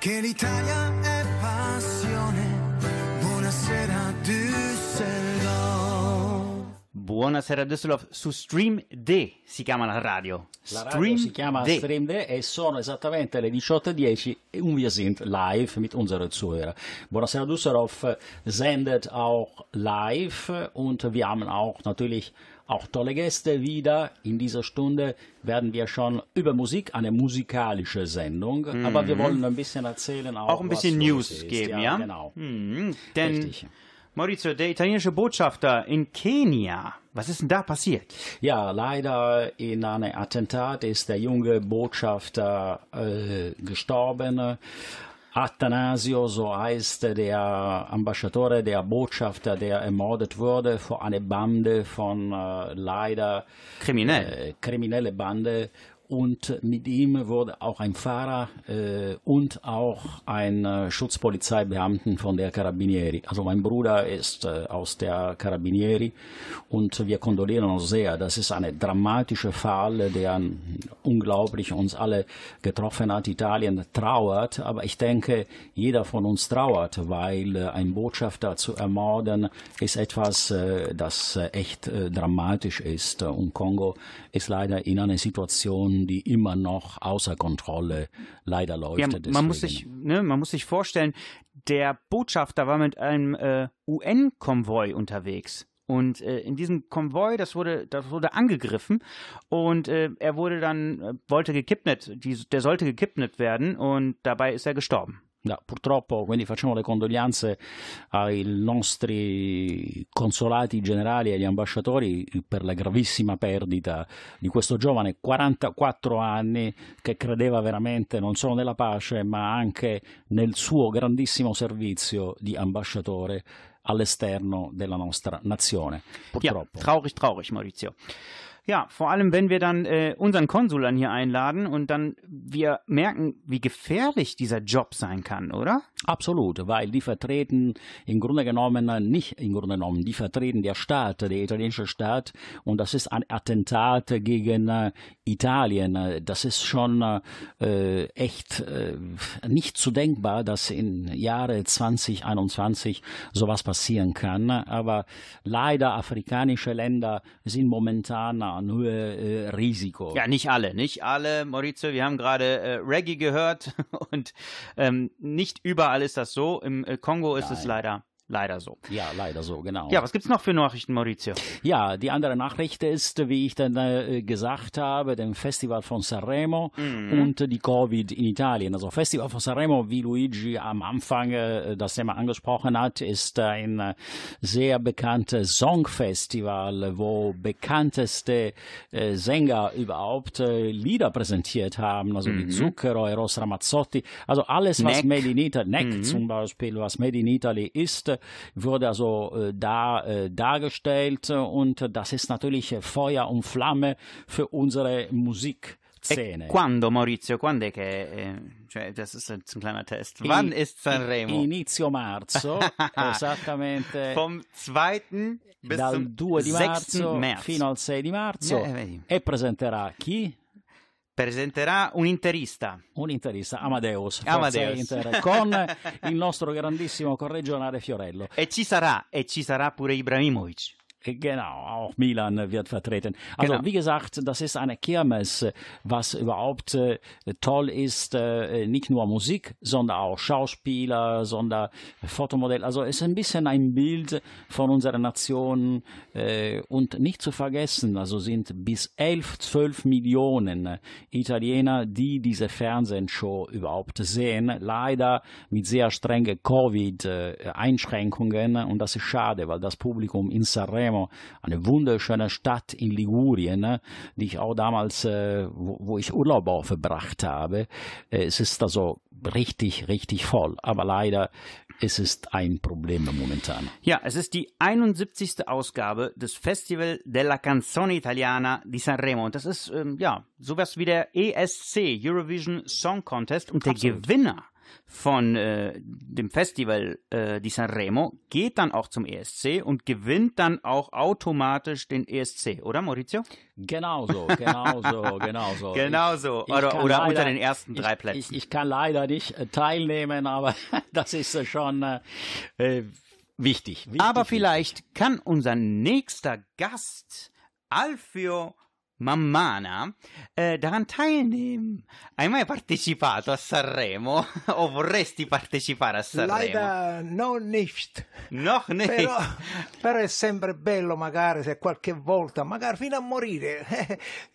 Perché l'Italia è passione. Buonasera Düsseldorf. Buonasera Düsseldorf su Stream D si chiama la radio. La radio si chiama D. Stream D e sono esattamente le 18.10 und wir sind live mit unseren Zuhörern. Buonasera Düsseldorf sendet auch live und wir haben auch natürlich auch tolle Gäste wieder. In dieser Stunde werden wir schon über Musik, eine musikalische Sendung, aber wir wollen ein bisschen erzählen auch, Mhm. Auch ein bisschen News geben, ja? Genau. Mhm, denn Richtig. Maurizio, der italienische Botschafter in Kenia, was ist denn da passiert? Ja, leider in einem Attentat ist der junge Botschafter äh, gestorben. Athanasio, so heißt der Ambassador, der Botschafter, der ermordet wurde vor einer Bande von äh, leider Kriminell. äh, kriminelle Bande und mit ihm wurde auch ein Fahrer äh, und auch ein äh, Schutzpolizeibeamten von der Carabinieri. Also mein Bruder ist äh, aus der Carabinieri und wir kondolieren uns sehr. Das ist ein dramatischer Fall, der unglaublich uns alle getroffen hat. Italien trauert, aber ich denke, jeder von uns trauert, weil äh, ein Botschafter zu ermorden ist etwas, äh, das äh, echt dramatisch ist. Und Kongo ist leider in einer Situation, die immer noch außer Kontrolle leider läuft. Ja, man muss sich, ne, man muss sich vorstellen, der Botschafter war mit einem äh, UN-Konvoi unterwegs. Und äh, in diesem Konvoi, das wurde, das wurde angegriffen und äh, er wurde dann, äh, wollte gekidnappt, der sollte gekidnappt werden und dabei ist er gestorben. Ja, purtroppo, quindi facciamo le condoglianze ai nostri consolati generali e agli ambasciatori per la gravissima perdita di questo giovane 44 anni che credeva veramente non solo nella pace ma anche nel suo grandissimo servizio di ambasciatore all'esterno della nostra nazione. Ja, Purtroppo. traurig, traurig, Maurizio. Ja, vor allem, wenn wir dann äh, unseren Konsul dann hier einladen und dann wir merken, wie gefährlich dieser Job sein kann, oder? Absolut, weil die vertreten im Grunde genommen nicht im Grunde genommen, die vertreten der Staat, der italienische Staat und das ist ein Attentat gegen äh, Italien. Das ist schon äh, echt äh, nicht zu denkbar, dass in Jahre 2021 sowas passieren kann. Aber leider afrikanische Länder sind momentan an Höhe äh, Risiko. Ja, nicht alle, nicht alle, Maurizio. Wir haben gerade äh, Reggae gehört und ähm, nicht überall ist das so. Im äh, Kongo ist es leider, leider so. Ja, leider so, genau. Ja, was gibt's noch für Nachrichten, Maurizio? Ja, die andere Nachricht ist, wie ich dann äh, gesagt habe, dem Festival von Sanremo und äh, die Covid in Italien. Also Festival von Sanremo, wie Luigi am Anfang äh, das Thema angesprochen hat, ist ein äh, sehr bekanntes Songfestival, wo bekannteste äh, Sänger überhaupt Lieder präsentiert haben, also wie Zucchero, Eros Ramazzotti, also alles, was Neck. Made in Italy, Neck zum Beispiel, was Made in Italy ist, wurde also äh, da äh, dargestellt und das ist natürlich äh, Feuer und Flamme für unsere Musikszene. E quando, Maurizio? Quando è che... Äh, cioè, das ist ein kleiner Test. Wann ist Sanremo? Inizio marzo, esattamente Vom 2. bis dal zum 2 di 6. marzo März. fino al 6 di marzo Eh, vedi. e presenterà chi? Presenterà un interista. Un interista, Amadeus, Amadeus. Inter, con il nostro grandissimo corregionale Fiorello. E ci sarà, e ci sarà pure Ibrahimovic. Genau, auch Milan wird vertreten. Also Genau. wie gesagt, das ist eine Kirmes, was überhaupt äh, toll ist, äh, nicht nur Musik, sondern auch Schauspieler, sondern Fotomodell. Also es ist ein bisschen ein Bild von unserer Nation äh, und nicht zu vergessen, also sind bis 11, 12 Millionen Italiener, die diese Fernsehshow überhaupt sehen. Leider mit sehr strengen Covid-Einschränkungen und das ist schade, weil das Publikum in Sanremo, eine wunderschöne Stadt in Ligurien, die ich auch damals, äh, wo, ich Urlaub auch verbracht habe, äh, es ist also richtig, richtig voll. Aber leider es ist ein Problem momentan. Ja, es ist die 71. Ausgabe des Festival della Canzone Italiana di Sanremo. Und das ist, ähm, ja, sowas wie der ESC, Eurovision Song Contest. Und der Absolut. Gewinner von äh, dem Festival äh, di Sanremo, geht dann auch zum ESC und gewinnt dann auch automatisch den ESC, oder Maurizio? Genau so, genau so, genau so. Genau so, oder, oder unter den ersten drei Plätzen. Ich, ich kann leider nicht äh, teilnehmen, aber das ist äh, schon äh, äh, wichtig, wichtig. Aber wichtig. vielleicht kann unser nächster Gast, Alfio Mammana, äh, daran teilnehmen. Hai mai partecipato a Sanremo? o vorresti partecipare a Sanremo? Leider noch nicht. Noch nicht. Però, però è sempre bello magari se qualche volta, magari fino a morire,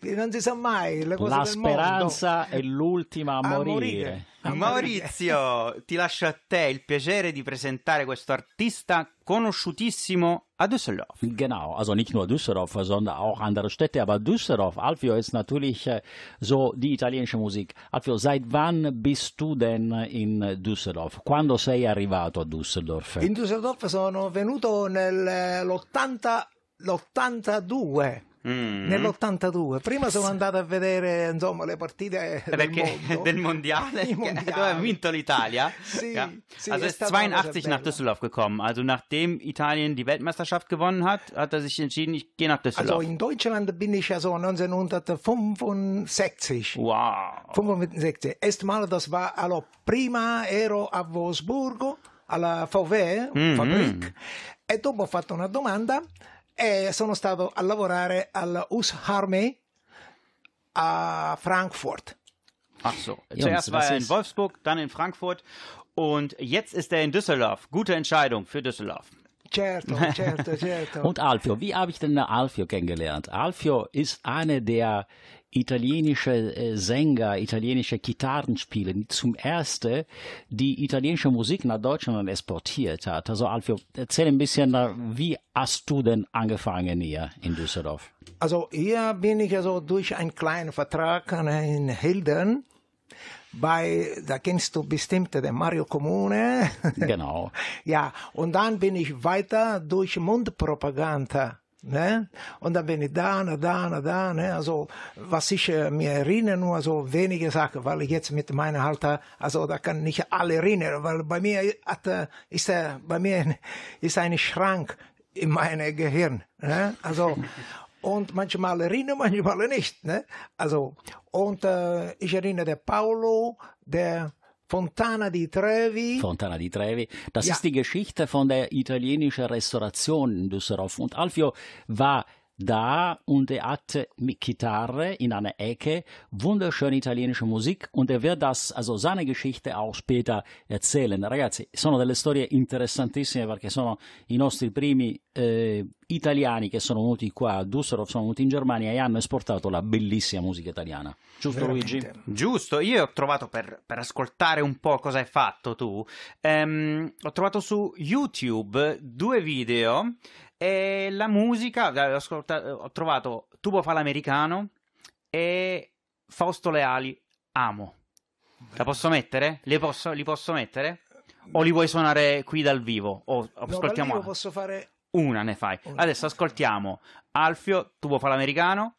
non si sa mai, le cose La del mondo. speranza è l'ultima a, A morire. morire. Maurizio, ti lascio a te il piacere di presentare questo artista conosciutissimo a Düsseldorf. Genau, also nicht nur Düsseldorf, sondern auch andere Städte, aber Düsseldorf, Alfio ist natürlich äh, so die italienische Musik. Alfio, seit wann bist du denn in Düsseldorf? Quando sei arrivato a Düsseldorf? In Düsseldorf sono venuto nell'80 l'82. Mm. Nell'82, prima sono andato a vedere insomma le partite del Perché mondo. del mondiale, mondiali. dove ha vinto l'Italia. Sì, ja. sì, also ist stata una cosa 82 nach. Düsseldorf gekommen. Also nachdem Italien die Weltmeisterschaft gewonnen hat, hat er sich entschieden, ich gehe nach Also Düsseldorf. in Deutschland bin ich also 1965. wow. 65. Erstmal, das war, also prima ero a Wolfsburgo, alla VW, Mhm. Fabrik, e dopo ho fatto una domanda e sono stato a lavorare alla US Army a Frankfurt. Ach so. Jungs, Zuerst war er in Wolfsburg, dann in Frankfurt und jetzt ist er in Düsseldorf. Gute Entscheidung für Düsseldorf. Certo, certo, certo. Und Alfio, wie habe ich denn Alfio kennengelernt? Alfio ist einer der italienische äh, Sänger, italienische Gitarrenspieler, die zum ersten die italienische Musik nach Deutschland exportiert hat. Also Alfio, erzähl ein bisschen, äh, wie hast du denn angefangen hier in Düsseldorf? Also hier bin ich also durch einen kleinen Vertrag in Hilden bei, da kennst du bestimmt den Mario Comune. Genau. ja, und dann bin ich weiter durch Mundpropaganda. Ne? Und dann bin ich da, na, da, na, da. Ne? Also, was ich äh, mir erinnere, nur so wenige Sachen, weil ich jetzt mit meinem Alter, also da kann nicht alle erinnern, weil bei mir hat, äh, ist, äh, bei mir ist ein Schrank in meinem Gehirn. Ne? Also, und manchmal erinnere, manchmal nicht. Ne? Also, und äh, ich erinnere der Paolo, der Fontana di Trevi. Fontana di Trevi. Das Ja. ist die Geschichte von der italienischen Restauration in Düsseldorf. Und Alfio war da und er hatte mit Gitarre in einer Ecke wunderschöne italienische Musik und er wird das, also seine Geschichte auch später erzählen. Ragazzi, sono delle storie interessantissime perché sono i nostri primi eh, italiani che sono venuti qua a Düsseldorf, sono venuti in Germania e hanno esportato la bellissima musica italiana. Giusto Luigi? Veramente. Giusto, io ho trovato per, per ascoltare un po' cosa hai fatto tu, ehm, ho trovato su YouTube due video e la musica, eh, ho, ascolta- ho trovato Tubo fa l'americano e Fausto Leali, Amo. La posso mettere? Li posso, li posso mettere? O li vuoi suonare qui dal vivo? O No, ascoltiamo vivo posso fare una ne fai. Una. Adesso ascoltiamo Alfio, Tubo fa l'americano,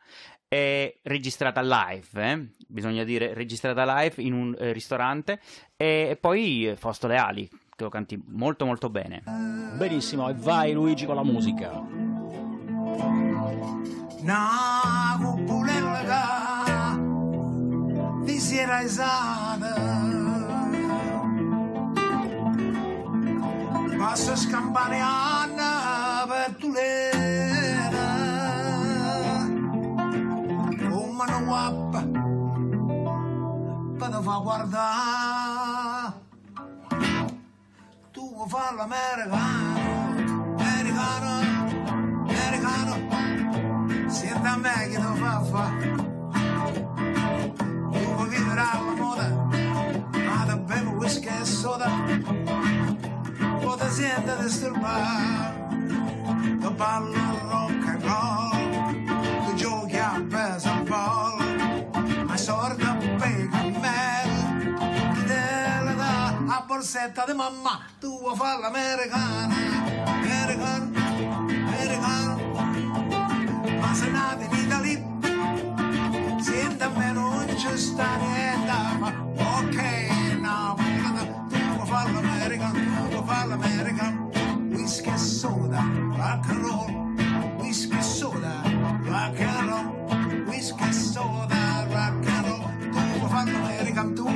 è registrata live, eh? bisogna dire registrata live in un eh, ristorante, e poi eh, Fausto Leali, che lo canti molto molto bene. Benissimo, e vai Luigi con la musica. Na cupulellaga di sera esata Passa scampaneanna per tulera Come una guappa ti fa guardare Tu vuoi fare l'americano Americano Americano. Senta a me che lo fa fa Tu vuoi vivere alla moda. Ma da bere whisky e soda. Poi ti senti disturbare Tu balli rock and roll da a borsetta di mamma Tu vuoi fare l'americana. Americano Americano ma se nati in Italia senta me non ci sta niente. Ma ok no all'American, whisky e soda, rock and roll, whisky e soda, rock and roll, whisky e soda, rock and roll, tu vuoi fare l'American, tu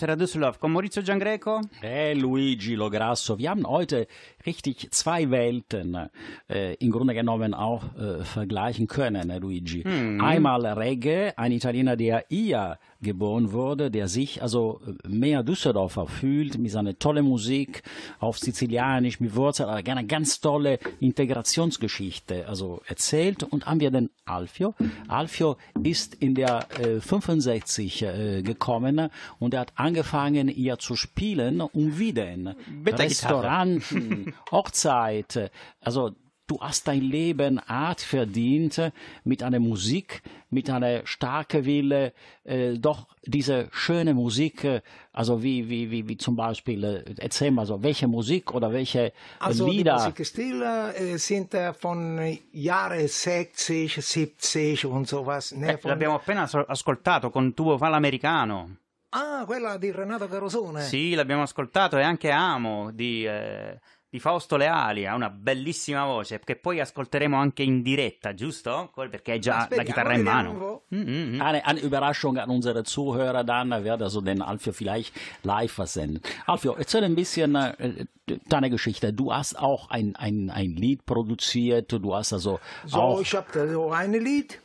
Buonasera Düsseldorf. Con Maurizio Giangreco. Hey Luigi Lograsso, wir haben heute richtig zwei Welten äh, im Grunde genommen auch äh, vergleichen können, ne, Luigi. Einmal Reggae, ein Italiener, der hier geboren wurde, der sich also mehr Düsseldorfer fühlt, mit seiner tolle Musik auf Sizilianisch, mit Wurzeln, aber eine ganz tolle Integrationsgeschichte also erzählt. Und haben wir den Alfio. Alfio ist in der äh, 65 äh, gekommen und er hat angefangen, hier zu spielen und wieder in Restauranten, Hochzeit, also du hast dein Leben Art verdient mit einer Musik, mit einer starken Wille, äh, doch diese schöne Musik, äh, also wie, wie, wie, wie zum Beispiel, äh, erzähl mal so, welche Musik oder welche äh, Also die Lieder? Musikstile äh, sind äh, von Jahre 60, 70 und sowas. Ne, Eh, von, l'abbiamo appena as- ascoltato con Tuo fa l'americano. ah, quella di Renato Carosone. Sì, l'abbiamo ascoltato e anche Amo di, eh, di Fausto Leali, ha una bellissima voce che poi ascolteremo anche in diretta, giusto? Perché hai già la chitarra in mano. mm. Eine, eine Überraschung an unsere Zuhörer dann, da wird also den Alfio vielleicht live versenden. Alfio, erzähl ein bisschen äh, deine Geschichte. Du hast auch ein, ein, ein Lied produziert, du hast also So, auch ich habe so ein Lied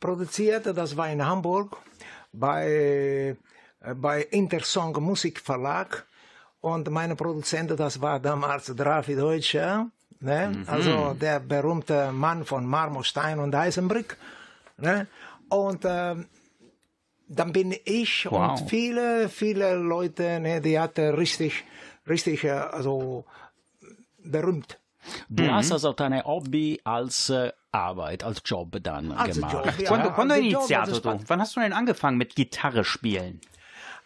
produziert, das war in Hamburg bei, äh, bei Intersong Musikverlag und meine Produzent, das war damals Drafi Deutscher, ne? also der berühmte Mann von Marmorstein und Eisenbrück. Ne? Und ähm, dann bin ich Wow. und viele, viele Leute, ne, die hatten richtig, richtig, äh, also berühmt. Du hast also deine Hobby als äh, Arbeit, als Job dann Als gemacht. Job, ja. Quando, quando hai Job, iniziato das tu? Wann hast du denn angefangen mit Gitarre spielen?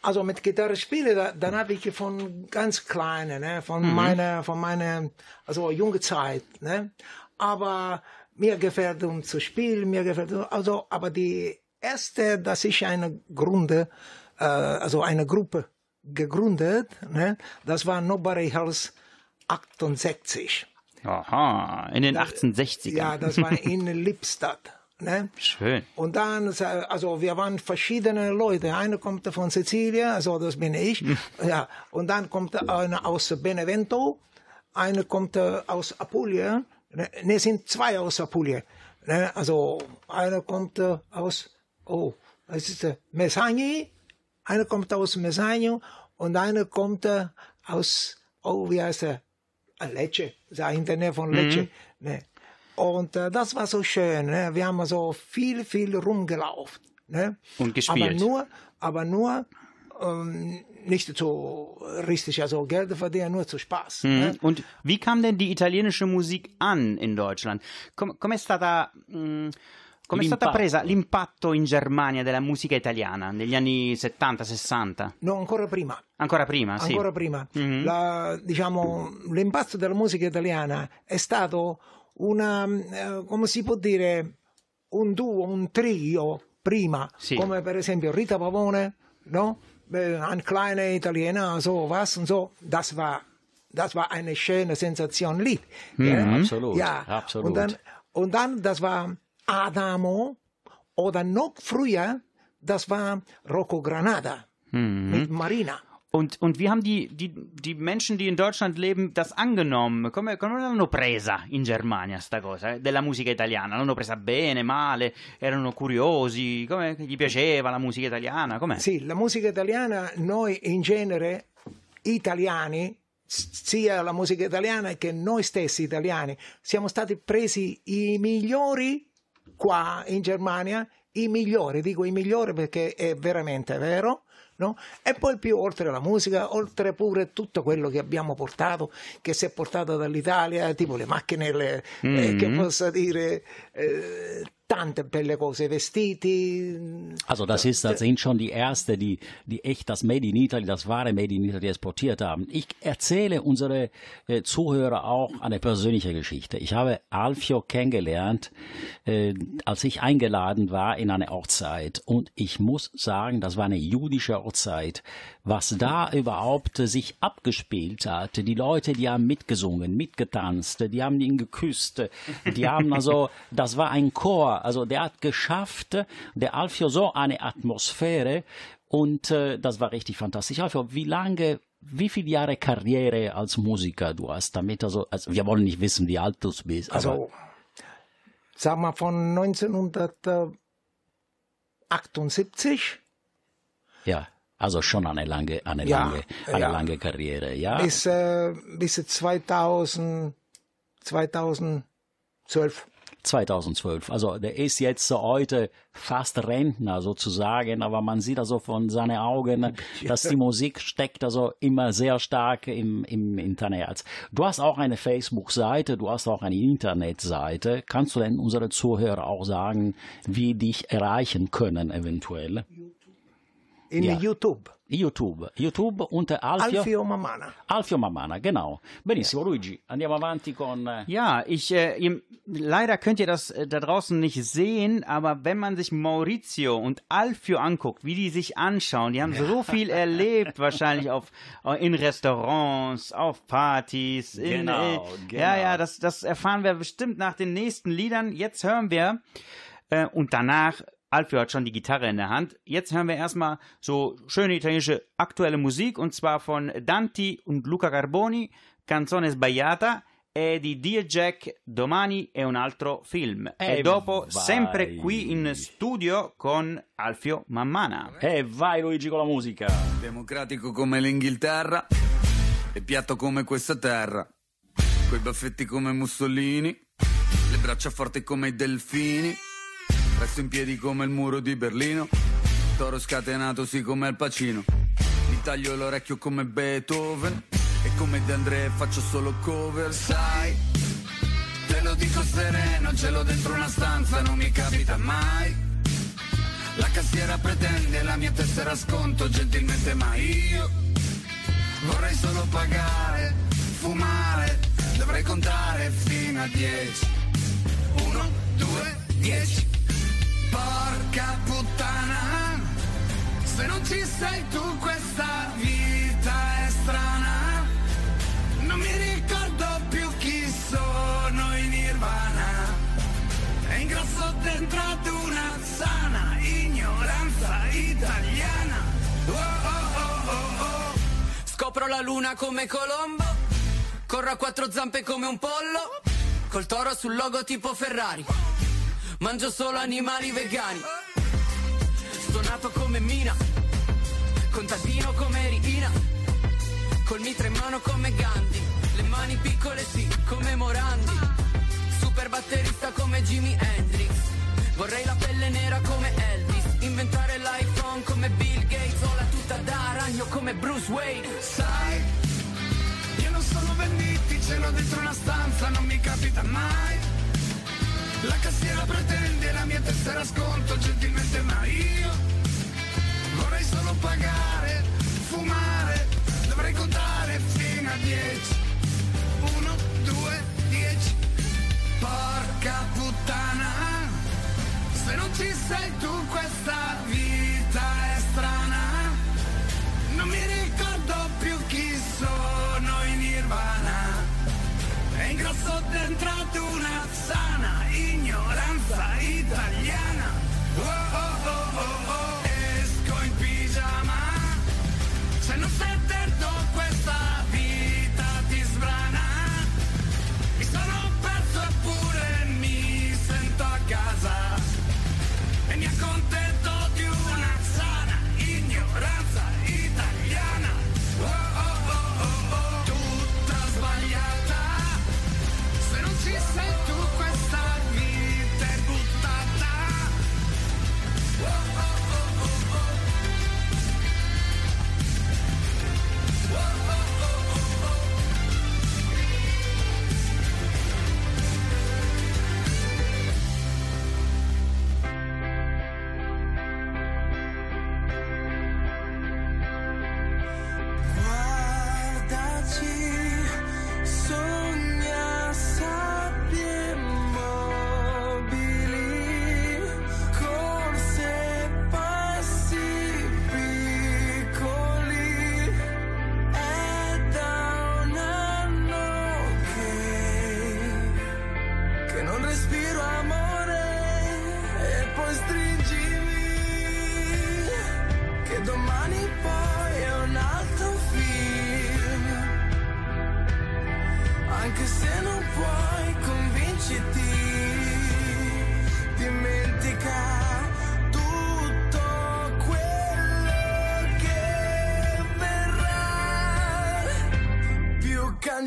Also mit Gitarre spiele, da, dann habe ich von ganz kleine, ne, von meiner, von meiner, also junge Zeit, ne. Aber mir gefällt um zu spielen, mir gefällt, also, aber die erste, dass ich eine Grunde, äh, also eine Gruppe gegründet. Ne? Das war Nobody Hills 68. Aha, in den 1860ern. Ja, das war in Lippstadt. Ne? Schön. Und dann, äh, also wir waren verschiedene Leute. Einer kommt von Sizilien, also das bin ich. ja. Und dann kommt einer aus Benevento, einer kommt äh, aus Apulia. Ne, ne, sind zwei aus Apulia. Ne? Also einer kommt äh, aus, oh, das ist Messagni, einer kommt aus Messagno und einer kommt aus, oh, wie heißt er? Lecce, in der Nähe von Lecce. Mhm. Ne? Und äh, das war so schön. Ne? Wir haben so viel, viel rumgelaufen. Ne? Und gespielt. Aber nur, aber nur ähm, nicht so richtig, also Geld verdienen, nur zu Spaß. Mhm. Ne? Und wie kam denn die italienische Musik an in Deutschland? Com com'è stata, mh, com'è stata L'impatto. presa l'impatto in Germania della musica italiana negli anni 70-60? No, ancora prima. Ancora prima, sì. Ancora prima. Mhm. La- diciamo, l'impasto della musica italiana è stato una, eh, come si può dire, un duo, un trio prima, Sì. come per esempio Rita Pavone, no? Ein kleiner Italiener, so was und so. Das war, das war eine schöne Sensation Lied. gell? Absolut, Ja, absolut. Und dann, und dann, das war Adamo oder noch früher, das war Rocco Granada mit Marina. Und, und wie haben die, die, die Menschen, die in Deutschland leben, das angenommen? Come, come l'hanno presa in Germania sta cosa eh, della musica italiana? L'hanno presa bene, male? Erano curiosi? Come gli piaceva la musica italiana? Com'è? Sì, la musica italiana, noi in genere italiani, sia la musica italiana che noi stessi italiani, siamo stati presi i migliori qua in Germania, i migliori, dico i migliori perché è veramente vero. No? E poi più oltre la musica, oltre pure tutto quello che abbiamo portato, che si è portato dall'Italia, tipo le macchine, le- eh, che posso dire, eh, tante belle cose, vestiti, Also das ist, das sind schon die erste, die, die echt das Made in Italy, das wahre Made in Italy exportiert haben. Ich erzähle unsere äh, Zuhörer auch eine persönliche Geschichte. Ich habe Alfio kennengelernt, äh, als ich eingeladen war in eine Hochzeit. Und ich muss sagen, das war eine jüdische Hochzeit. Was da überhaupt sich abgespielt hat, die Leute, die haben mitgesungen, mitgetanzt, die haben ihn geküsst, die haben also, das war ein Chor, also der hat geschafft, der Alfio so eine Atmosphäre. Und äh, das war richtig fantastisch. Alfio, wie lange, wie viele Jahre Karriere als Musiker du hast damit, also, also wir wollen nicht wissen, wie alt du bist, Also, sag mal, von 1978 ja, also schon eine lange, eine Ja, lange, eine ja. lange Karriere, ja. bis, äh, bis 2000, 2012. 2012. Also der ist jetzt so heute fast Rentner sozusagen, aber man sieht also von seinen Augen, dass die Musik steckt also immer sehr stark im, im Internet. Du hast auch eine Facebook-Seite, du hast auch eine Internetseite. Kannst du denn unsere Zuhörer auch sagen, wie dich erreichen können eventuell? In Ja. YouTube. YouTube, YouTube unter Alfio, Alfio Mamana. Alfio Mamana, genau. Benissimo, Luigi, andiamo avanti con... eh, Ja, ich, äh, ihr, leider könnt ihr das äh, da draußen nicht sehen, aber wenn man sich Maurizio und Alfio anguckt, wie die sich anschauen, die haben so viel erlebt, wahrscheinlich auf, äh, in Restaurants, auf Partys. In, Genau, äh, Ja, genau. ja, das, das erfahren wir bestimmt nach den nächsten Liedern. Jetzt hören wir, äh, und danach, Alfio hat schon die Gitarre in der Hand. Jetzt hören wir erstmal so schöne italienische aktuelle Musik und zwar von Danti und Luca Carboni, Canzone Sbagliata e di Dear Jack Domani è un altro film. E, E dopo vai. sempre qui in studio con Alfio Mammana. E vai Luigi con la musica. Democratico come l'Inghilterra e piatto come questa terra. Coi baffetti come Mussolini, le braccia forti come i delfini. Resto in piedi come il muro di Berlino. Toro scatenato sì come il pacino. Gli taglio l'orecchio come Beethoven. E come De André faccio solo cover, sai. Te lo dico sereno, ce l'ho dentro una stanza, non mi capita mai. La cassiera pretende la mia tessera sconto gentilmente, ma io vorrei solo pagare, fumare, dovrei contare fino a dieci. Uno, due, dieci. Porca puttana, se non ci sei tu questa vita è strana. Non mi ricordo più chi sono in Nirvana. E ingrosso dentro ad una sana ignoranza italiana. Oh oh, oh, oh, oh, Scopro la luna come Colombo, corro a quattro zampe come un pollo, col toro sul logo tipo Ferrari mangio solo animali vegani. Sono nato come Mina, contadino come Riina, col mitra in mano come Gandhi, le mani piccole sì, come Morandi, super batterista come Jimi Hendrix, vorrei la pelle nera come Elvis, inventare l'iPhone come Bill Gates, o la tuta da ragno come Bruce Wayne. Sai, io non sono venditi, ceno dentro una stanza, non mi capita mai la cassiera pretende la mia tessera sconto gentilmente ma io vorrei solo pagare, fumare, dovrei contare fino a 10. 1, 2, 10. Porca puttana, se non ci sei tu questa vita è strana. Non mi ricordo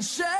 and share.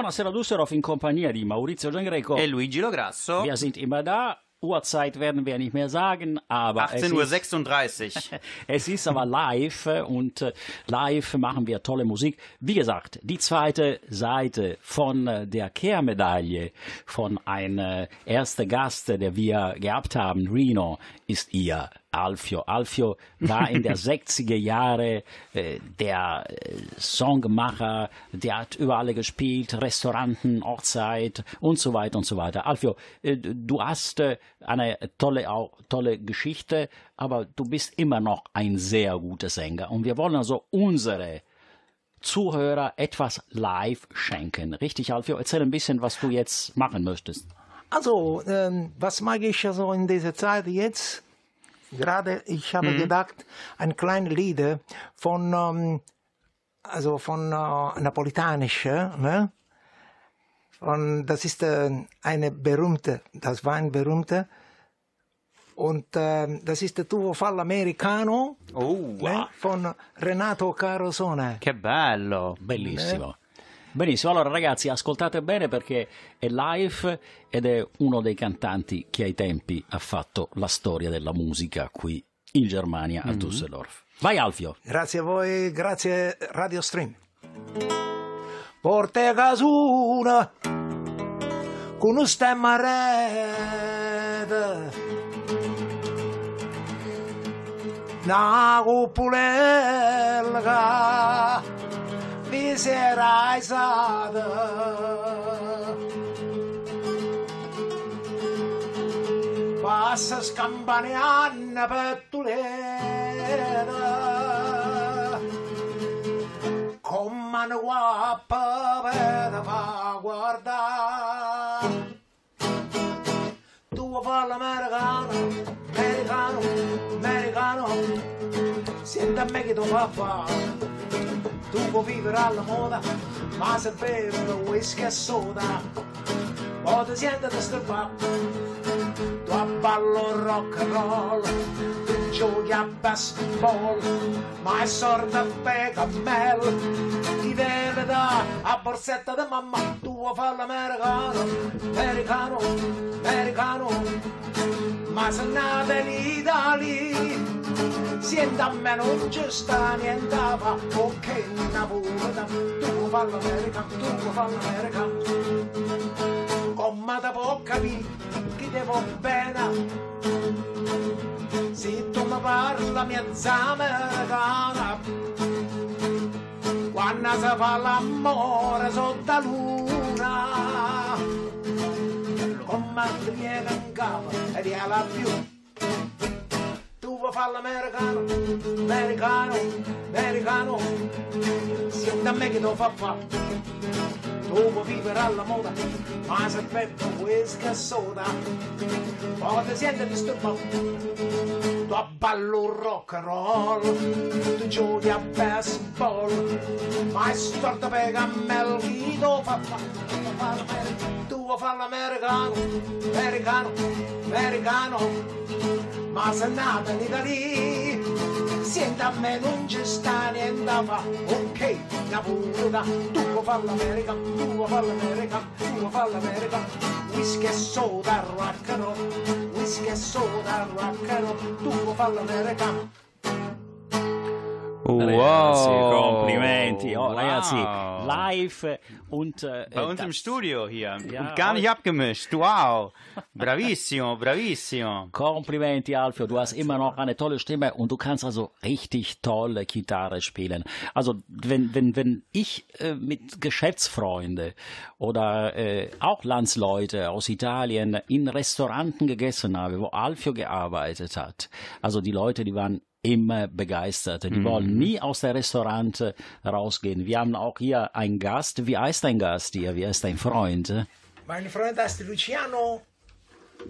Buonasera Düsseldorf in Compagnia di Maurizio Giangreco. E Luigi Lograsso. Wir sind immer da. Uhrzeit werden wir nicht mehr sagen, aber es ist, 18.36 Uhr. es ist aber live und äh, live machen wir tolle Musik. Wie gesagt, die zweite Seite von äh, der Kehrmedaille von einem ersten Gast, der wir gehabt haben, Reno, ist ihr. Alfio. Alfio war in der 60er Jahre äh, der äh, Songmacher, der hat überall gespielt, Restauranten, Ortszeit und so weiter und so weiter. Alfio, äh, du hast äh, eine tolle, auch, tolle Geschichte, aber du bist immer noch ein sehr guter Sänger und wir wollen also unsere Zuhörer etwas live schenken. Richtig, Alfio? Erzähl ein bisschen, was du jetzt machen möchtest. Also, ähm, was mag ich also in dieser Zeit jetzt? Gerade, ich habe gedacht, ein kleines Lied von, ähm, also von äh, Napolitanische, ne? Und das ist äh, eine berühmte, das war ein berühmte. Und ähm, das ist der Tuo Fall Americano Oh, ne? von Renato Carosone. Che bello. Bellissimo. Benissimo, allora ragazzi ascoltate bene perché è live ed è uno dei cantanti che ai tempi ha fatto la storia della musica qui in Germania a Düsseldorf. Vai Alfio! Grazie a voi, grazie Radio Stream. Porte casuna con un stemma rete. Una cupulella miserizada. Passes campaneant a Betolera Com man guapa veda va guardar Tu parla mergano, mergano americano Siéntame que tu papá Tu puoi vivere alla moda Ma se bevi whisky e soda. Poi ti senti disturbato tu ballo rock and roll, tu giochi a baseball, ma è sorda pega mel, ti viene da a borsetta di mamma, tu vuoi fare l'americano, americano, americano, ma se nata in Italia, sienta a me non ci sta niente a fa, ok, Napolitano, tu vuoi fare l'americano, tu vuoi fare l'americano, come te può capire che devo bene. Se tu mi parla mezza americana quando si fa l'amore sotto la luna come ti viene in capo e ti la più. tu vuoi fare l'americano americano americano. Senti a me che tu fa fa. Tu vuoi vivere alla moda, ma se bevi whisky e soda, poi ti senti disturbato. Tu ballo rock and roll, tu giochi a baseball, ma è storto per cammel chi tu fa fa, tu vuoi fare l'americano, americano, americano, ma se nato in Italia, Senta a me non ci sta niente a fa, ok, Napolita, tu vuoi fare l'America, tu vuoi fare l'America, tu vuoi fare l'America, whisky e soda, rock and roll, whisky e soda, rock and roll, tu vuoi fare l'America. Ragazzi, Wow. complimenti. Oh, Wow. Ragazzi, live und äh, Bei uns das- im Studio hier. Ja, Und gar nicht heu- abgemischt. Wow. Bravissimo, bravissimo. Komplimenti, Alfio. Du hast immer noch eine tolle Stimme und du kannst also richtig tolle Gitarre spielen. Also wenn wenn wenn ich äh, mit Geschäftsfreunde oder äh, auch Landsleute aus Italien in Restauranten gegessen habe, wo Alfio gearbeitet hat, also die Leute, die waren immer begeistert. Die wollen nie aus der Restaurant äh, rausgehen. Wir haben auch hier einen Gast. Wie heißt dein Gast hier? Wie heißt dein Freund? Mein Freund heißt Luciano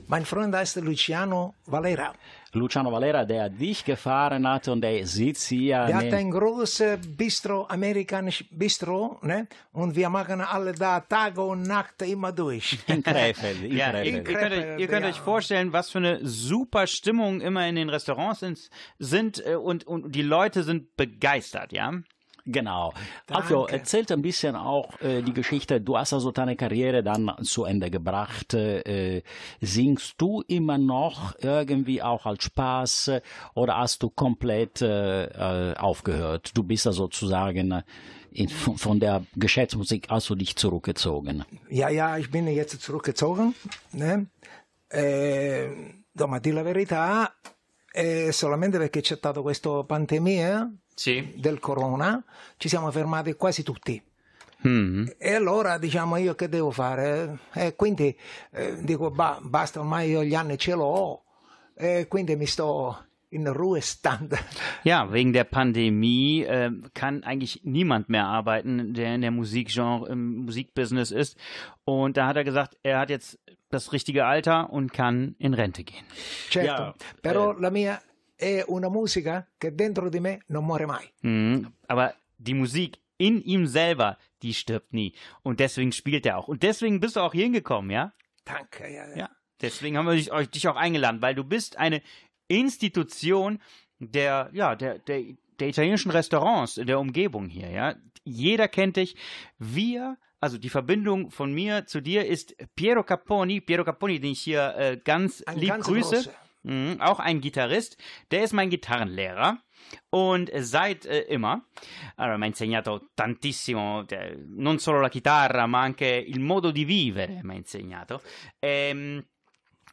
Mein Freund heißt Luciano Valera. Luciano Valera, der dich gefahren hat und der sitzt hier. Der hat neben- ein großes Bistro, amerikanisches Bistro, ne? Und wir machen alle da Tag und Nacht immer durch. in Krefeld. In Ja, ihr, Krefeld. ihr könnt, euch, ihr könnt Ja. euch vorstellen, was für eine super Stimmung immer in den Restaurants sind, sind äh, und, und die Leute sind begeistert, ja? Genau. Alfio, Danke. erzählt ein bisschen auch äh, die Geschichte. Du hast also deine Karriere dann zu Ende gebracht. Äh, singst du immer noch irgendwie auch als Spaß äh, oder hast du komplett äh, äh, aufgehört? Du bist also sozusagen äh, in, von, der Geschäftsmusik hast du dich zurückgezogen. Ja, ja, ich bin jetzt zurückgezogen. Ne? Eh, no, ma di la verità, eh, solamente perché c'è stata questa pandemia Sì. del corona, ci siamo fermati quasi tutti. Mhm. E allora diciamo io che devo fare? E quindi eh, dico bah, basta, ormai io gli anni ce l'ho e quindi mi sto in Ruhestand. Ja, wegen der Pandemie äh, kann eigentlich niemand mehr arbeiten, der in der Musikgenre, im Musikbusiness ist. Und da hat er gesagt, er hat jetzt das richtige Alter und kann in Rente gehen. Certo, Ja, però la mia è una musica che dentro di me non muore mai. Mhm. Aber die Musik in ihm selber, die stirbt nie. Und deswegen spielt er auch. Und deswegen bist du auch hier hingekommen, ja? Danke, ja, ja. Ja. Deswegen haben wir dich, euch, dich auch eingeladen, weil du bist eine Institution der, ja, der, der, der italienischen Restaurants in der Umgebung hier, ja. Jeder kennt dich. Wir, also die Verbindung von mir zu dir ist Piero Capponi. Piero Capponi, den ich hier äh, ganz Ein lieb grüße. großer. Mhm, auch ein Gitarrist. Der ist mein Gitarrenlehrer. Und seit äh, immer, allora, mi ha insegnato tantissimo, eh, non solo la chitarra, ma anche il modo di vivere, mi ha insegnato. Ehm,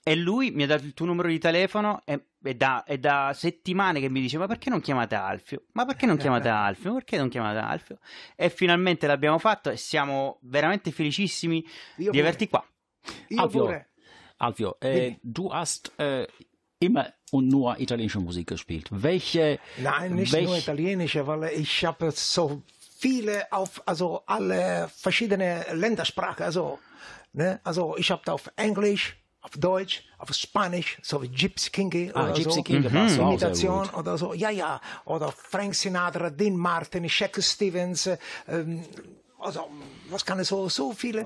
e lui mi ha dato il tuo numero di telefono e, e da, è da settimane che mi dice: Ma perché non chiamate Alfio? Ma perché non chiamate Alfio? Perché non chiamate Alfio? E finalmente l'abbiamo fatto e siamo veramente felicissimi Io di averti qua. Io Alfio. Alfio äh, du hast äh, immer und nur italienische Musik gespielt. Welche, Nein, nicht welch- nur italienische, weil ich habe so viele auf, also alle verschiedene Ländersprachen, also, ne, also ich habe auf Englisch, auf Deutsch, auf Spanisch, so wie Gypsy King Ah, oder Gypsy so. King auch sehr Imitation oder so, ja, ja, oder Frank Sinatra, Dean Martin, Shaq Stevens, ähm, also, was kann es so, so viele?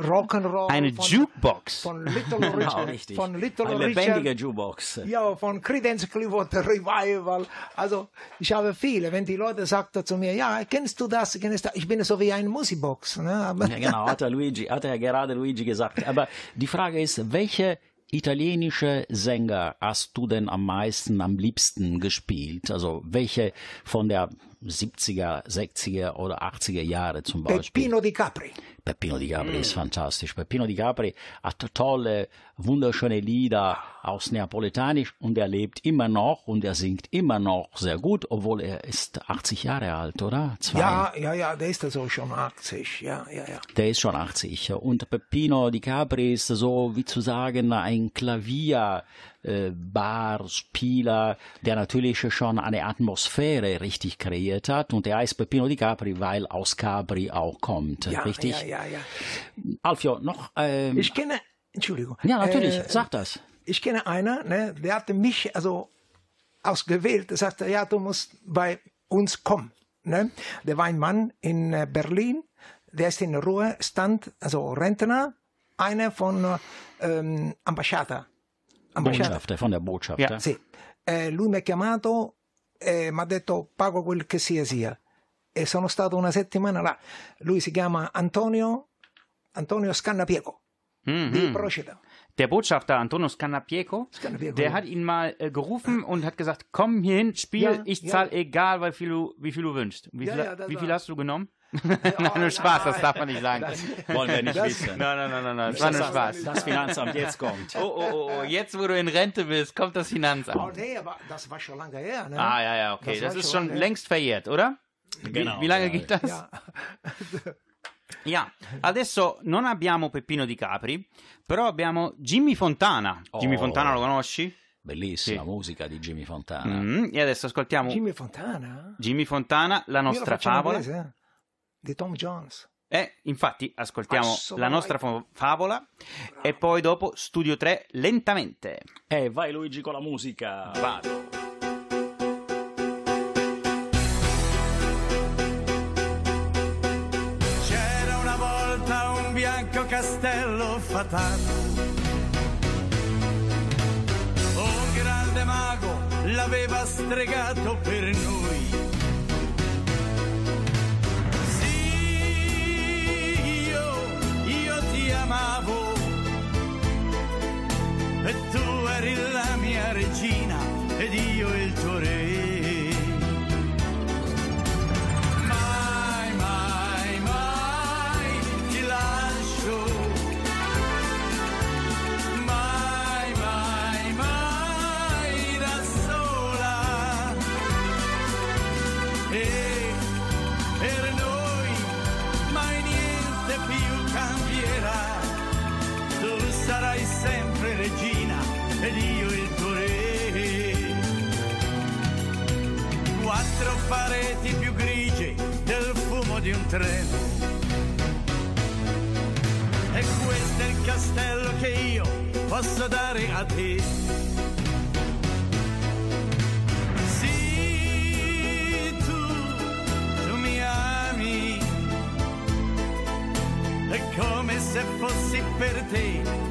Rock'n'Roll. Eine von- Jukebox. Von Little Genau, Richard. richtig. Von Little Eine Richard. lebendige Jukebox. Ja, von Creedence Clearwater Revival. Also, ich habe viele. Wenn die Leute sagten zu mir, ja, kennst du das, kennst du das? Ich bin so wie ein Musikbox. Ne? Ja, genau, hat er Luigi, hat er gerade Luigi gesagt. Aber die Frage ist, welche italienische Sänger hast du denn am meisten, am liebsten gespielt? Also welche von der 70er, 60er oder 80er Jahre zum Beispiel? Peppino di Capri. Peppino di Capri ist fantastisch. Peppino di Capri hat tolle, wunderschöne Lieder aus Neapolitanisch und er lebt immer noch und er singt immer noch sehr gut, obwohl er ist 80 Jahre alt, oder? Zwei. Ja, ja, ja, der ist so schon 80. Ja, ja, ja. Der ist schon 80. Und Peppino di Capri ist so, wie zu sagen, ein Klavier, äh, Barspieler, der natürlich schon eine Atmosphäre richtig kreiert hat. Und er heißt Peppino di Capri, weil aus Capri auch kommt. Ja, richtig? ja, ja, ja. Alfio, noch, ähm, Ich kenne, Entschuldigung. ja, natürlich, Äh, sag das. ich kenne einen, ne, der hatte mich also ausgewählt. Der sagte, ja, du musst bei uns kommen. Ne? Der war ein Mann in äh, Berlin, der ist in Ruhestand, also Rentner, einer von äh, ähm, Ambasciata. Ambasciata. Botschafter, von der Botschaft. Ja. ja. Sì. Eh, lui mi ha chiamato e mi ha detto pago quel che sia sia. E sono stato una settimana là. Lui si chiama Antonio, Antonio Scannapiego Mhm. di Procida. Der Botschafter Antonio Scannapieko, Scannapiego. der hat ihn mal äh, gerufen und hat gesagt, komm hier hin, spiel, Ja, ich ja. zahl egal, wie viel du, wie viel du wünschst. Wie Ja, viel, ja, wie viel hast du genommen? Nein, nur Spaß, das darf man nicht sagen. Wollen wir nicht wissen. Nein, nein, nein, nein, nein, das war nur Spaß. Das Finanzamt jetzt kommt. Oh, oh, oh, oh, jetzt wo du in Rente bist, kommt das Oh Finanzamt. nee, aber das war schon lange her. Ne? Ah, ja, ja, okay, Das ist schon längst verjährt, oder? Genau, Wie, wie lange ja. geht das? Ja. Ja, adesso non abbiamo Peppino di Capri, però abbiamo Jimmy Fontana. Jimmy Oh. Fontana lo conosci? Bellissima Sì. musica di Jimmy Fontana. Mm, E adesso ascoltiamo Jimmy Fontana? Jimmy Fontana, la di Tom Jones. Eh, infatti, ascoltiamo la nostra favola Bravo. e poi dopo Studio 3 lentamente. Eh, vai Luigi con la musica. Vado. C'era una volta un bianco castello fatato. Un grande mago l'aveva stregato per noi. mia regina ed io il tuo re. treno. E questo è il castello che io posso dare a te. Sì, tu, tu mi ami. È come se fossi per te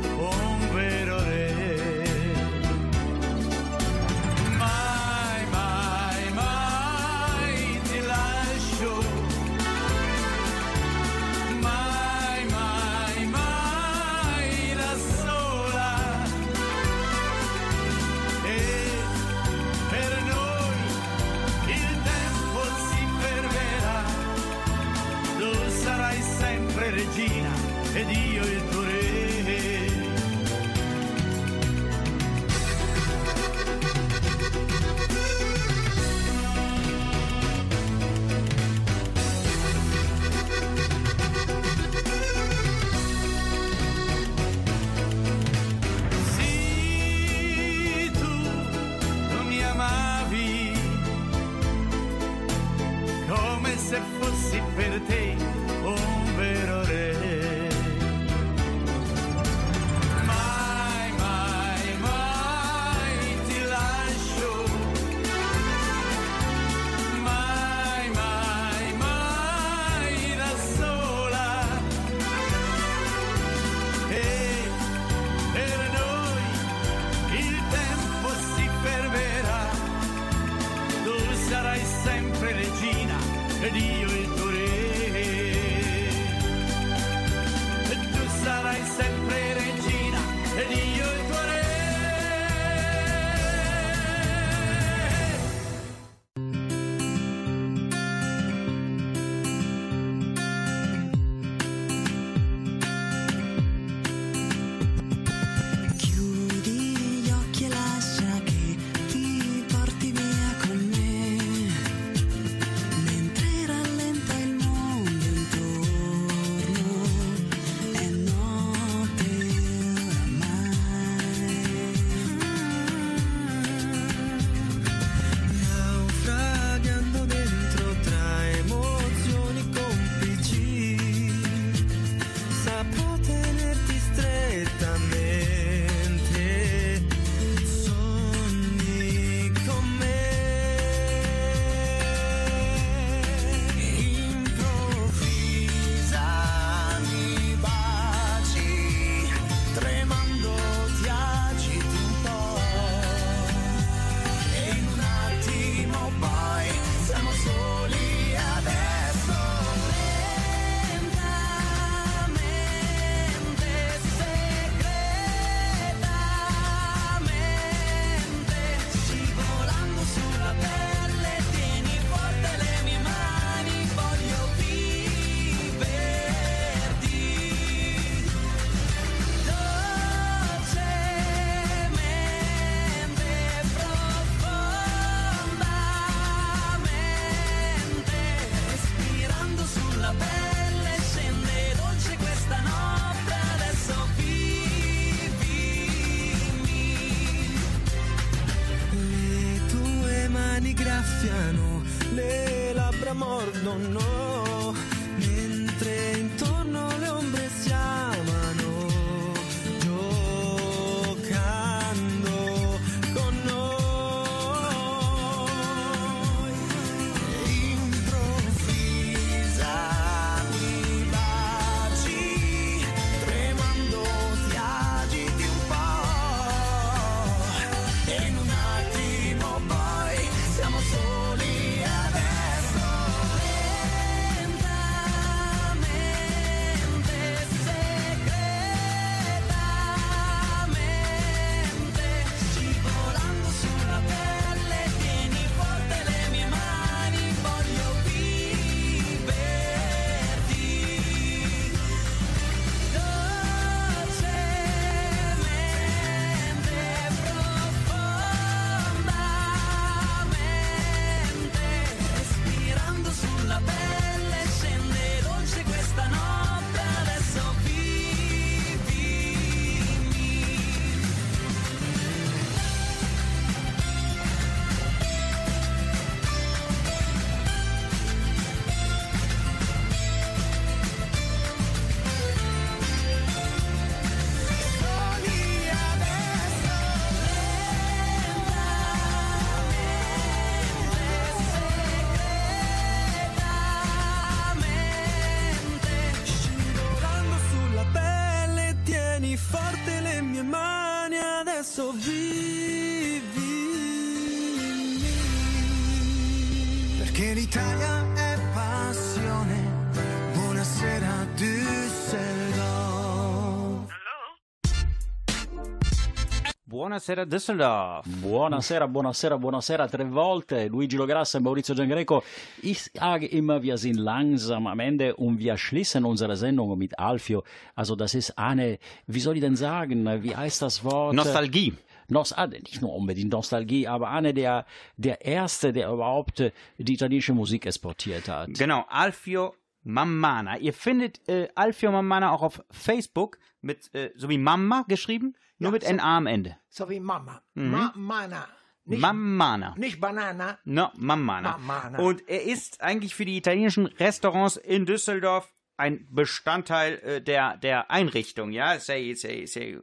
Buonasera Düsseldorf. Buonasera, buonasera, buonasera tre volte. Luigi Lograssa und Maurizio Giangreco. Ich sage immer, wir sind langsam am Ende und wir schließen unsere Sendung mit Alfio. Also das ist eine, wie soll ich denn sagen, wie heißt das Wort? Nostalgie. Nos ah, nicht nur unbedingt Nostalgie, aber eine der, der erste, der überhaupt die italienische Musik exportiert hat. Genau, Alfio Mammana. Ihr findet äh, Alfio Mammana auch auf Facebook mit äh, so wie Mama geschrieben, nur Ja, mit so- NA am Ende. So wie Mama. Ma Mana. Nicht, Mammana. nicht Banana. No, Mammana. Mammana. Und er ist eigentlich für die italienischen Restaurants in Düsseldorf ein Bestandteil äh, der, der Einrichtung, ja? Sei, sei, sei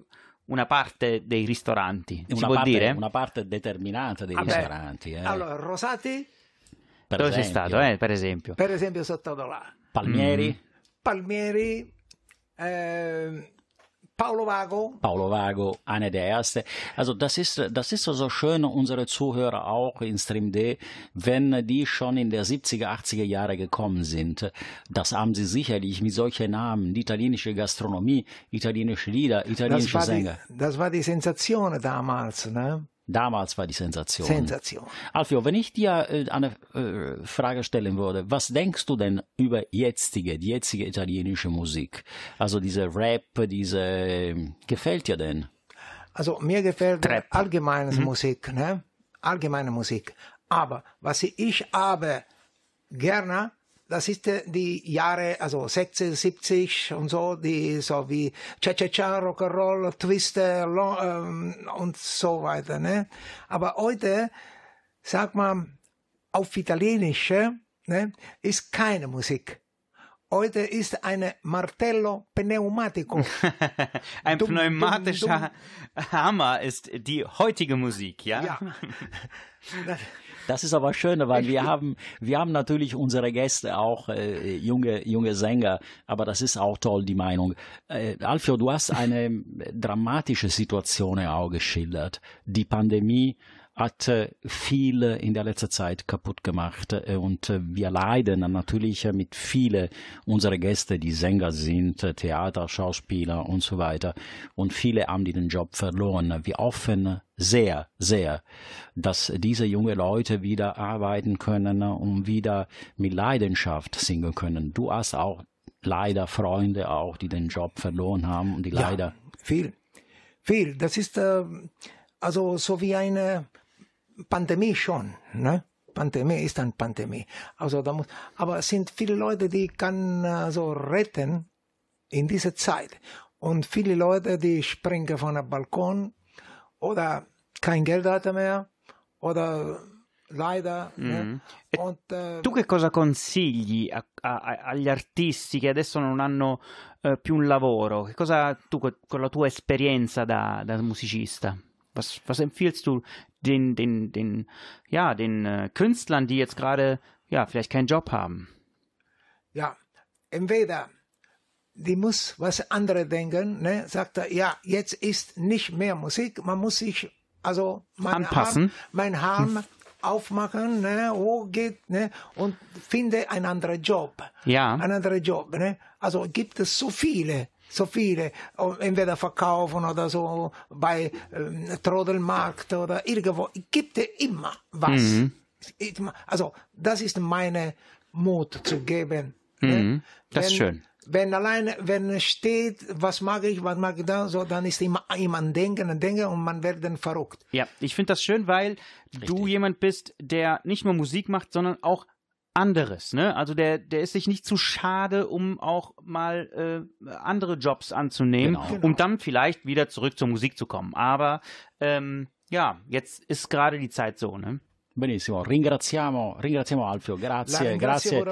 una parte dei ristoranti. Si Una può parte, dire? una parte determinata dei Vabbè. ristoranti. eh. Allora, Rosati, Per Dove sei esempio, stato, eh, per esempio? per esempio, sotto là. Palmieri, Palmieri, eh, Paolo Vago. Paulo Vago, eine der erste. Also das ist, das ist so schön, unsere Zuhörer auch in Stream D, wenn die schon in der 70er, 80er Jahre gekommen sind. Das haben sie sicherlich mit solchen Namen, die italienische Gastronomie, italienische Lieder, Das italienische die, Sänger. das war die Sensation damals, ne? Damals war die Sensation. Sensation. Alfio, wenn ich dir äh, eine äh, Frage stellen würde, was denkst du denn über jetzige, die jetzige italienische Musik? Also diese Rap, diese, äh, gefällt dir denn? Also mir gefällt Trap. allgemeine Musik, ne? Allgemeine Musik. Aber was ich habe gerne, das ist äh, die Jahre, also 60, 70 und so, die so wie Cha-Cha-Cha, Rock'n'Roll, Twister Lo- ähm, und so weiter, ne? Aber heute, sag mal, auf Italienische, ne, ist keine Musik. Heute ist eine Martello Pneumatico. Ein Dumm, pneumatischer Hammer ist die heutige Musik, ja? ja. Das ist aber schön, weil wir haben, wir haben natürlich unsere Gäste auch äh, junge, junge Sänger, aber das ist auch toll, die Meinung. Äh, Alfio, du hast eine dramatische Situation auch geschildert. Die Pandemie hat äh, viel in der letzten Zeit kaputt gemacht äh, und äh, wir leiden natürlich äh, mit vielen unserer Gäste, die Sänger sind, äh, Theater, Schauspieler und so weiter und viele haben den Job verloren. Wir hoffen sehr, sehr, dass diese junge Leute wieder arbeiten können und wieder mit Leidenschaft singen können. Du hast auch leider Freunde auch, die den Job verloren haben und die Ja, leider Viel, viel. Das ist äh, also so wie eine Pandemie schon. Ne? Pandemie ist eine Pandemie. Also da muss, aber es sind viele Leute, die kann äh, so retten in dieser Zeit. Und viele Leute, die springen von einem Balkon oder kein Geld hatte mehr oder leider. Ne? Und, äh, Tu che cosa consigli a- a- agli artisti che adesso non hanno eh, più un lavoro? Che cosa tu co- con la tua esperienza da, da musicista? Was, was empfiehlst du den, den, den, ja, den äh, Künstlern, die jetzt gerade ja vielleicht keinen Job haben? ja, entweder die muss was andere denken, ne? sagt er, ja, jetzt ist nicht mehr Musik, man muss sich also mein Anpassen. Arm, mein Arm aufmachen, ne? wo geht, ne? und finde einen anderen Job. Ja. Einen anderen Job, ne? Also gibt es so viele, so viele, entweder verkaufen oder so bei ähm, Trodelmarkt oder irgendwo, gibt es immer was. Mhm. Also das ist meine Mut zu geben. ne? Mhm, das ist wenn, schön. Wenn alleine, wenn es steht, was mag ich, was mag ich da, so, dann ist immer jemand denken und denken und man wird dann verrückt. Ja, ich finde das schön, weil du jemand bist, der nicht nur Musik macht, sondern auch anderes, ne? Also der, der ist sich nicht zu schade, um auch mal äh, andere Jobs anzunehmen, Genau. um dann vielleicht wieder zurück zur Musik zu kommen. Aber ähm, ja, jetzt ist gerade die Zeit so, ne? Benissimo, ringraziamo, ringraziamo Alfio, grazie, grazie.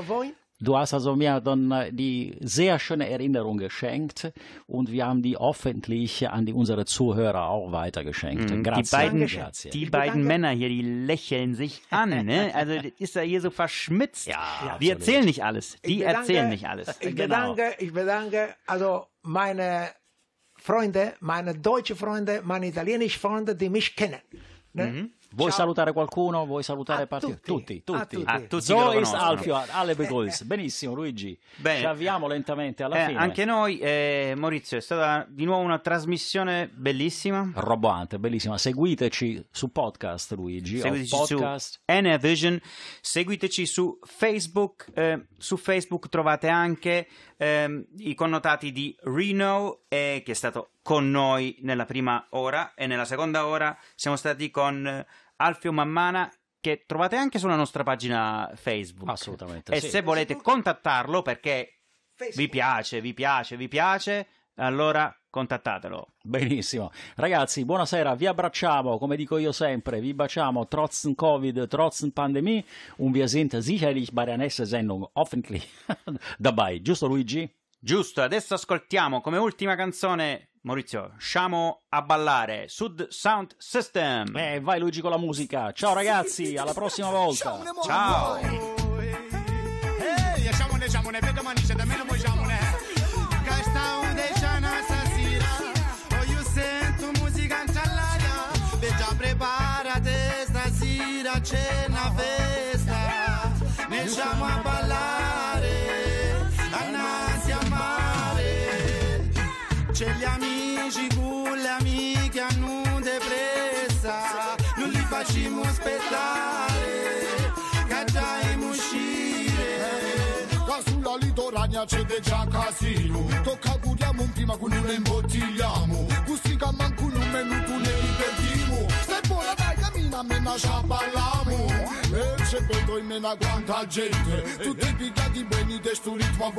Du hast also mir dann äh, die sehr schöne Erinnerung geschenkt und wir haben die öffentlich an die unsere Zuhörer auch weitergeschenkt. Mhm. Grazie, die beiden, grazie. die beiden Männer hier, die lächeln sich an, ne? Also ist ja hier so verschmitzt. Ja, die absolut. erzählen nicht alles. Die Ich bedanke- erzählen nicht alles. Ich Genau. bedanke, ich bedanke, also meine Freunde, meine deutschen Freunde, meine italienischen Freunde, die mich kennen. Ne? Vuoi salutare qualcuno? Vuoi salutare A parti- tutti. tutti, A tutti. tutti. A tutti conoscono. Alfio, alle begrüßen. Benissimo, Luigi. Bene. Ci avviamo lentamente alla Eh, fine. anche noi, eh, Maurizio, è stata di nuovo una trasmissione bellissima. Roboante, bellissima. Seguiteci su podcast, Luigi. Seguiteci o su podcast. Vision, seguiteci su Facebook. eh, su Facebook trovate anche ehm, i connotati di Reno, eh, che è stato con noi nella prima ora, e nella seconda ora siamo stati con eh, Alfio Mammana. Che trovate anche sulla nostra pagina Facebook. Assolutamente, E sì. se volete contattarlo perché vi piace, vi piace, vi piace, allora contattatelo. Benissimo. Ragazzi, buonasera, vi abbracciamo, come dico io sempre, vi baciamo trotz Covid, trotz Pandemie und wir sind sicherlich bei der nächsten Sendung hoffentlich dabei. Giusto Luigi? Giusto, adesso ascoltiamo come ultima canzone, Maurizio, Sciamo a ballare, Sud Sound System. Eh, vai Luigi con la musica. Ciao ragazzi, alla prossima volta. Ciao! Hey, c'è de già casino che buona dai cammina E c'è vedo mena quanta gente Tutti pigliati bene ritmo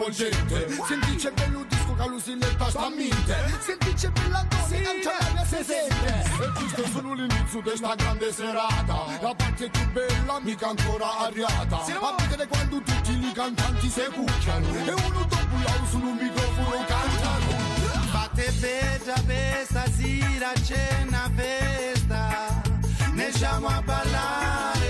Senti c'è bello disco che l'usilletta sta a mente Senti c'è bella donna anche l'aria si sente E questo è solo l'inizio di sta grande serata. La parte più bella mica ancora arriata A vedere quando tutti i cantanti si cucchiano E uno dopo l'altro su un microfono cantano Fate bella per stasera c'è una festa Ne siamo a ballare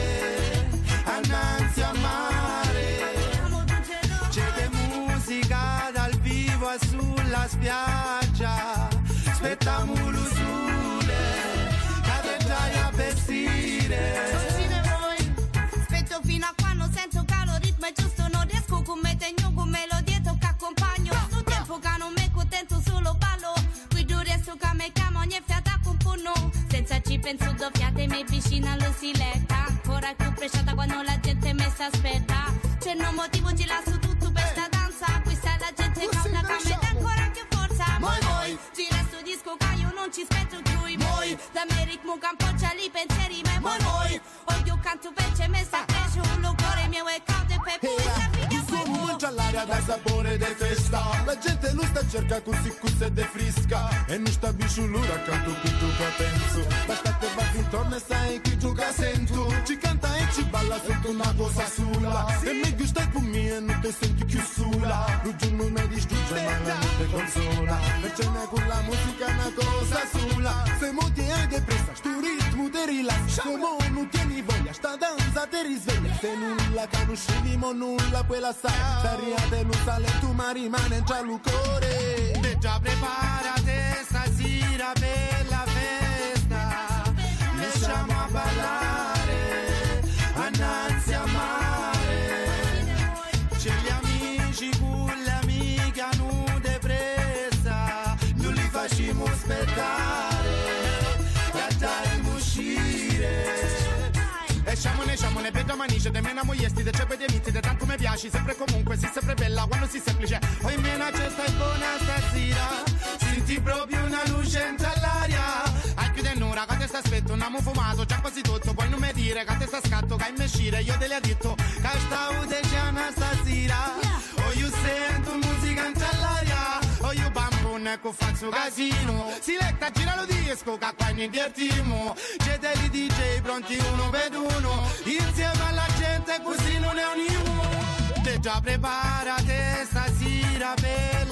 spiaggia. Aspettiamo lo sole Che dai a vestire voi Aspetto fino a quando sento che lo ritmo è giusto Non riesco con me tegno con melodie che accompagno. Sto tempo che non mi contento solo ballo. Giù resto che me chiamo ogni fiata con punno. Senza ci penso doppiate mi vicina lo si letta Ancora più presciata quando la gente mi si aspetta. C'è un motivo ci lascio tutto ci pentru i Moi, la merit mugam počeli pensieri, me moi. moj ho eu cantu veče me sa krežu, lugore mi je kao de pe puta mangia l'aria da sapore de festa. La gente lo sta cerca così così de frisca. E non sta bisciulura canto qui tu che penso Basta te batti intorno sai chi gioca sento Ci canta e ci balla sento una cosa sola E mi gusta con me e non ti senti più sola Lo giorno mi distrugge ma la notte consola Perché ne con la musica una cosa sola Se moti e depressa sto ritmo ti rilassa Come non tieni voglia sta danza ti risveglia Se nulla conoscevimo nulla quella sai de luz sale tu marimán, entra al lucore. Deja prepárate. Domani de mena moiesti, de ceppe de miti, de tanto mi piaci, sempre comunque, si sempre bella, quando si semplice. Poi mena c'è stai buona stasera, senti proprio una luce all'aria. Hai più dell'ora, che te sta aspetto, non abbiamo fumato, già quasi tutto, puoi non mi dire che te sta scatto, che hai mescire, io te le ho detto, che stavo de giana stasera. Oh, io sento musica bambone, ecco faccio casino. Siletta, gira lo disco, che qua ne divertimo. C'è dei DJ pronti uno per uno, insieme alla gente così non è un Te già preparate stasera per